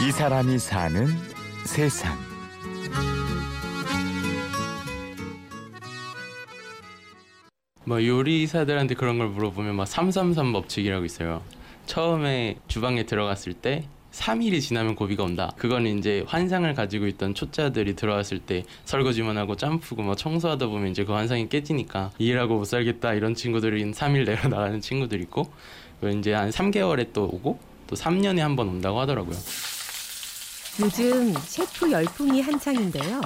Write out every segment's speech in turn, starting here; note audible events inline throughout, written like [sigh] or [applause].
이 사람이 사는 세상. 뭐 요리사들한테 그런 걸 물어보면 막 333 법칙이라고 있어요. 처음에 주방에 들어갔을 때 3일이 지나면 고비가 온다. 그거는 이제 환상을 가지고 있던 초짜들이 들어왔을 때 설거지만 하고 짬푸고 막 청소하다 보면 이제 그 환상이 깨지니까 일하고 못 살겠다 이런 [laughs] 친구들이 3일 내려 나가는 친구들 있고 이제 한 3개월에 또 오고 또 3년에 한 번 온다고 하더라고요. 요즘 셰프 열풍이 한창인데요.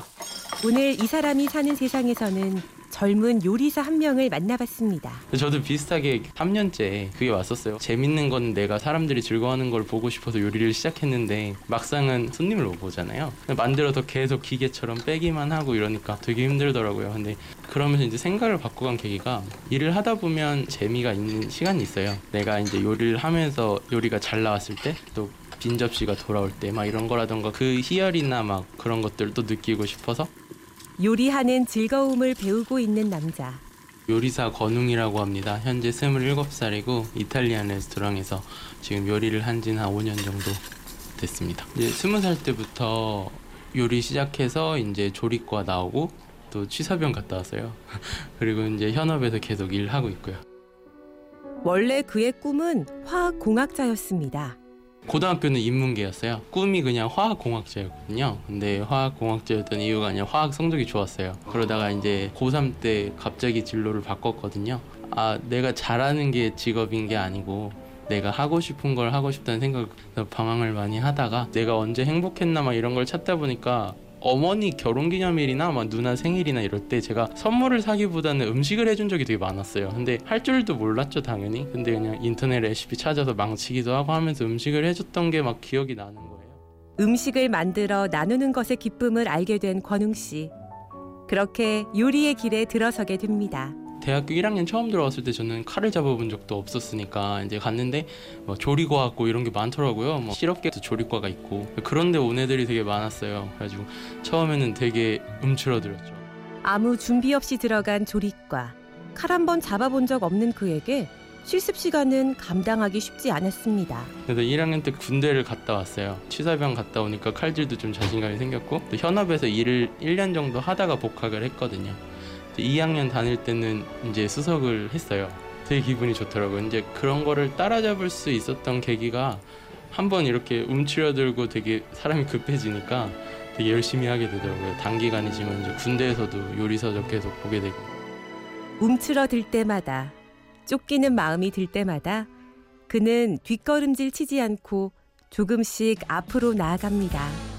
오늘 이 사람이 사는 세상에서는 젊은 요리사 한 명을 만나봤습니다. 저도 비슷하게 3년째 그게 왔었어요. 재밌는 건 내가 사람들이 즐거워하는 걸 보고 싶어서 요리를 시작했는데 막상은 손님을 못 보잖아요. 만들어서 계속 기계처럼 빼기만 하고 이러니까 되게 힘들더라고요. 근데 그러면서 이제 생각을 바꿔간 계기가 일을 하다 보면 재미가 있는 시간이 있어요. 내가 이제 요리를 하면서 요리가 잘 나왔을 때 또 빈 접시가 돌아올 때 막 이런 거라던가 그 희열이나 막 그런 것들도 느끼고 싶어서 요리하는 즐거움을 배우고 있는 남자. 요리사 권웅이라고 합니다. 현재 27살이고 이탈리안 레스토랑에서 지금 요리를 한 지는 한 5년 정도 됐습니다. 이제 20살 때부터 요리 시작해서 이제 조리과 나오고 또 취사병 갔다 왔어요. [laughs] 그리고 이제 현업에서 계속 일하고 있고요. 원래 그의 꿈은 화학 공학자였습니다. 고등학교는 인문계였어요. 꿈이 그냥 화학공학자였거든요. 근데 화학공학자였던 이유가 아니라 화학 성적이 좋았어요. 그러다가 이제 고3 때 갑자기 진로를 바꿨거든요. 아, 내가 잘하는 게 직업인 게 아니고 내가 하고 싶은 걸 하고 싶다는 생각 방황을 많이 하다가 내가 언제 행복했나 막 이런 걸 찾다 보니까 어머니 결혼기념일이나 막 누나 생일이나 이럴 때 제가 선물을 사기보다는 음식을 해준 적이 되게 많았어요. 근데 할 줄도 몰랐죠 당연히. 근데 그냥 인터넷 레시피 찾아서 망치기도 하고 하면서 음식을 해줬던 게 막 기억이 나는 거예요. 음식을 만들어 나누는 것의 기쁨을 알게 된 권웅 씨. 그렇게 요리의 길에 들어서게 됩니다. 대학교 1학년 처음 들어왔을 때 저는 칼을 잡아본 적도 없었으니까 이제 갔는데 뭐 조리과학고 이런 게 많더라고요. 뭐 실업계도 조리과가 있고 그런데 온 애들이 되게 많았어요. 그래가지고 처음에는 되게 움츠러들었죠. 아무 준비 없이 들어간 조리과. 칼 한 번 잡아본 적 없는 그에게 실습 시간은 감당하기 쉽지 않았습니다. 그래서 1학년 때 군대를 갔다 왔어요. 취사병 갔다 오니까 칼질도 좀 자신감이 생겼고 또 현업에서 일을 1년 정도 하다가 복학을 했거든요. 2학년 다닐 때는 이제 수석을 했어요. 되게 기분이 좋더라고요. 이제 그런 거를 따라잡을 수 있었던 계기가 한번 이렇게 움츠러들고 되게 사람이 급해지니까 되게 열심히 하게 되더라고요. 단기간이지만 이제 군대에서도 요리서적 계속 보게 되고. 움츠러들 때마다 쫓기는 마음이 들 때마다 그는 뒷걸음질 치지 않고 조금씩 앞으로 나아갑니다.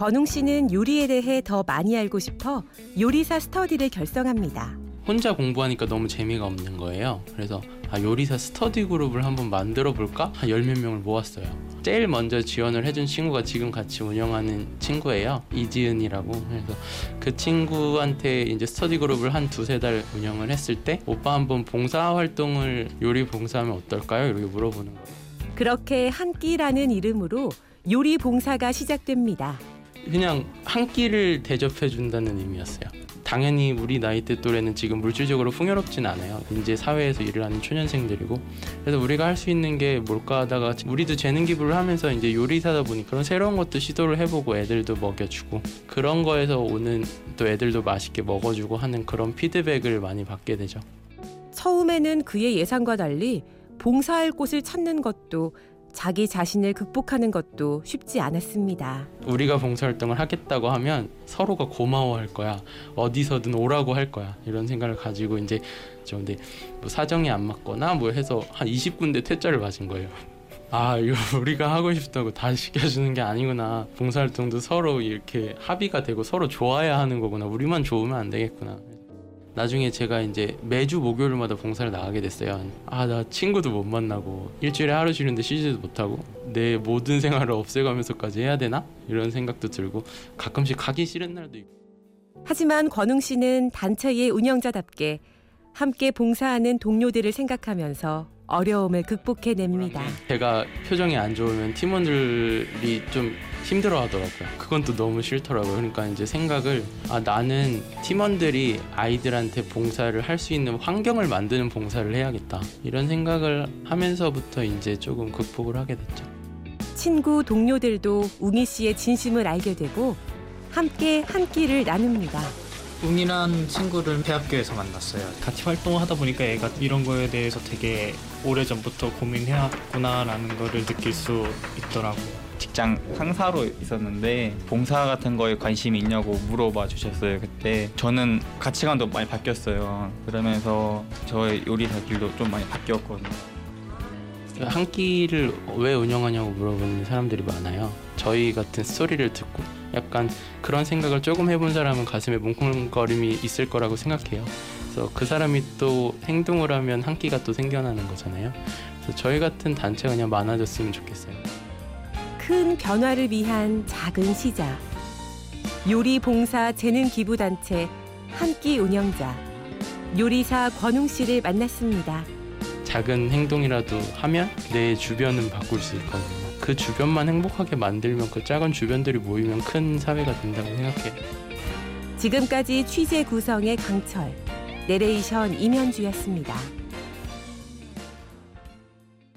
권웅 씨는 요리에 대해 더 많이 알고 싶어 요리사 스터디를 결성합니다. 혼자 공부하니까 너무 재미가 없는 거예요. 그래서 아, 요리사 스터디 그룹을 한번 만들어 볼까? 한 열 몇 명을 모았어요. 제일 먼저 지원을 해준 친구가 지금 같이 운영하는 친구예요. 이지은이라고. 그래서 그 친구한테 이제 스터디 그룹을 한 두세 달 운영을 했을 때 오빠 한번 봉사 활동을 요리 봉사하면 어떨까요? 이렇게 물어보는 거예요. 그렇게 한 끼라는 이름으로 요리 봉사가 시작됩니다. 그냥 한 끼를 대접해 준다는 의미였어요. 당연히 우리 나이대 또래는 지금 물질적으로 풍요롭진 않아요. 이제 사회에서 일을 하는 초년생들이고 그래서 우리가 할 수 있는 게 뭘까 하다가 우리도 재능 기부를 하면서 이제 요리사다 보니 그런 새로운 것도 시도를 해보고 애들도 먹여주고 그런 거에서 오는 또 애들도 맛있게 먹어주고 하는 그런 피드백을 많이 받게 되죠. 처음에는 그의 예상과 달리 봉사할 곳을 찾는 것도 자기 자신을 극복하는 것도 쉽지 않았습니다. 우리가 봉사활동을 하겠다고 하면 서로가 고마워할 거야. 어디서든 오라고 할 거야. 이런 생각을 가지고 이제 저 근데 뭐 사정이 안 맞거나 뭐 해서 한 20군데 퇴짜를 맞은 거예요. [laughs] 아 이거 우리가 하고 싶다고 다 시켜주는 게 아니구나. 봉사활동도 서로 이렇게 합의가 되고 서로 좋아야 하는 거구나. 우리만 좋으면 안 되겠구나. 나중에 제가 이제 매주 목요일마다 봉사를 나가게 됐어요. 아, 나 친구도 못 만나고 일주일에 하루 쉬는데 쉬지도 못하고 내 모든 생활을 없애가면서까지 해야 되나? 이런 생각도 들고 가끔씩 가기 싫은 날도 있고. 하지만 권웅 씨는 단체의 운영자답게 함께 봉사하는 동료들을 생각하면서 어려움을 극복해냅니다. 제가 표정이 안 좋으면 팀원들이 좀 힘들어 하더라고요. 그건 또 너무 싫더라고요. 그러니까 이제 생각을 아 나는 팀원들이 아이들한테 봉사를 할 수 있는 환경을 만드는 봉사를 해야겠다. 이런 생각을 하면서부터 이제 조금 극복을 하게 됐죠. 친구 동료들도 웅이 씨의 진심을 알게 되고 함께 한 끼를 나눕니다. 웅이란 친구를 대학교에서 만났어요. 같이 활동하다 보니까 얘가 이런 거에 대해서 되게 오래전부터 고민해왔구나라는 거를 느낄 수 있더라고요. 직장 상사로 있었는데 봉사 같은 거에 관심이 있냐고 물어봐 주셨어요 그때 저는 가치관도 많이 바뀌었어요 그러면서 저의 요리사 길도 좀 많이 바뀌었거든요 한 끼를 왜 운영하냐고 물어보는 사람들이 많아요. 저희 같은 스토리를 듣고 약간 그런 생각을 조금 해본 사람은 가슴에 뭉클거림이 있을 거라고 생각해요. 그래서 그 사람이 또 행동을 하면 한 끼가 또 생겨나는 거잖아요. 그래서 저희 같은 단체가 그냥 많아졌으면 좋겠어요. 큰 변화를 위한 작은 시작. 요리 봉사 재능 기부 단체 한 끼 운영자 요리사 권웅 씨를 만났습니다. 작은 행동이라도 하면 내 주변은 바꿀 수 있거든요. 그 주변만 행복하게 만들면 그 작은 주변들이 모이면 큰 사회가 된다고 생각해요. 지금까지 취재 구성의 강철, 내레이션 임현주였습니다.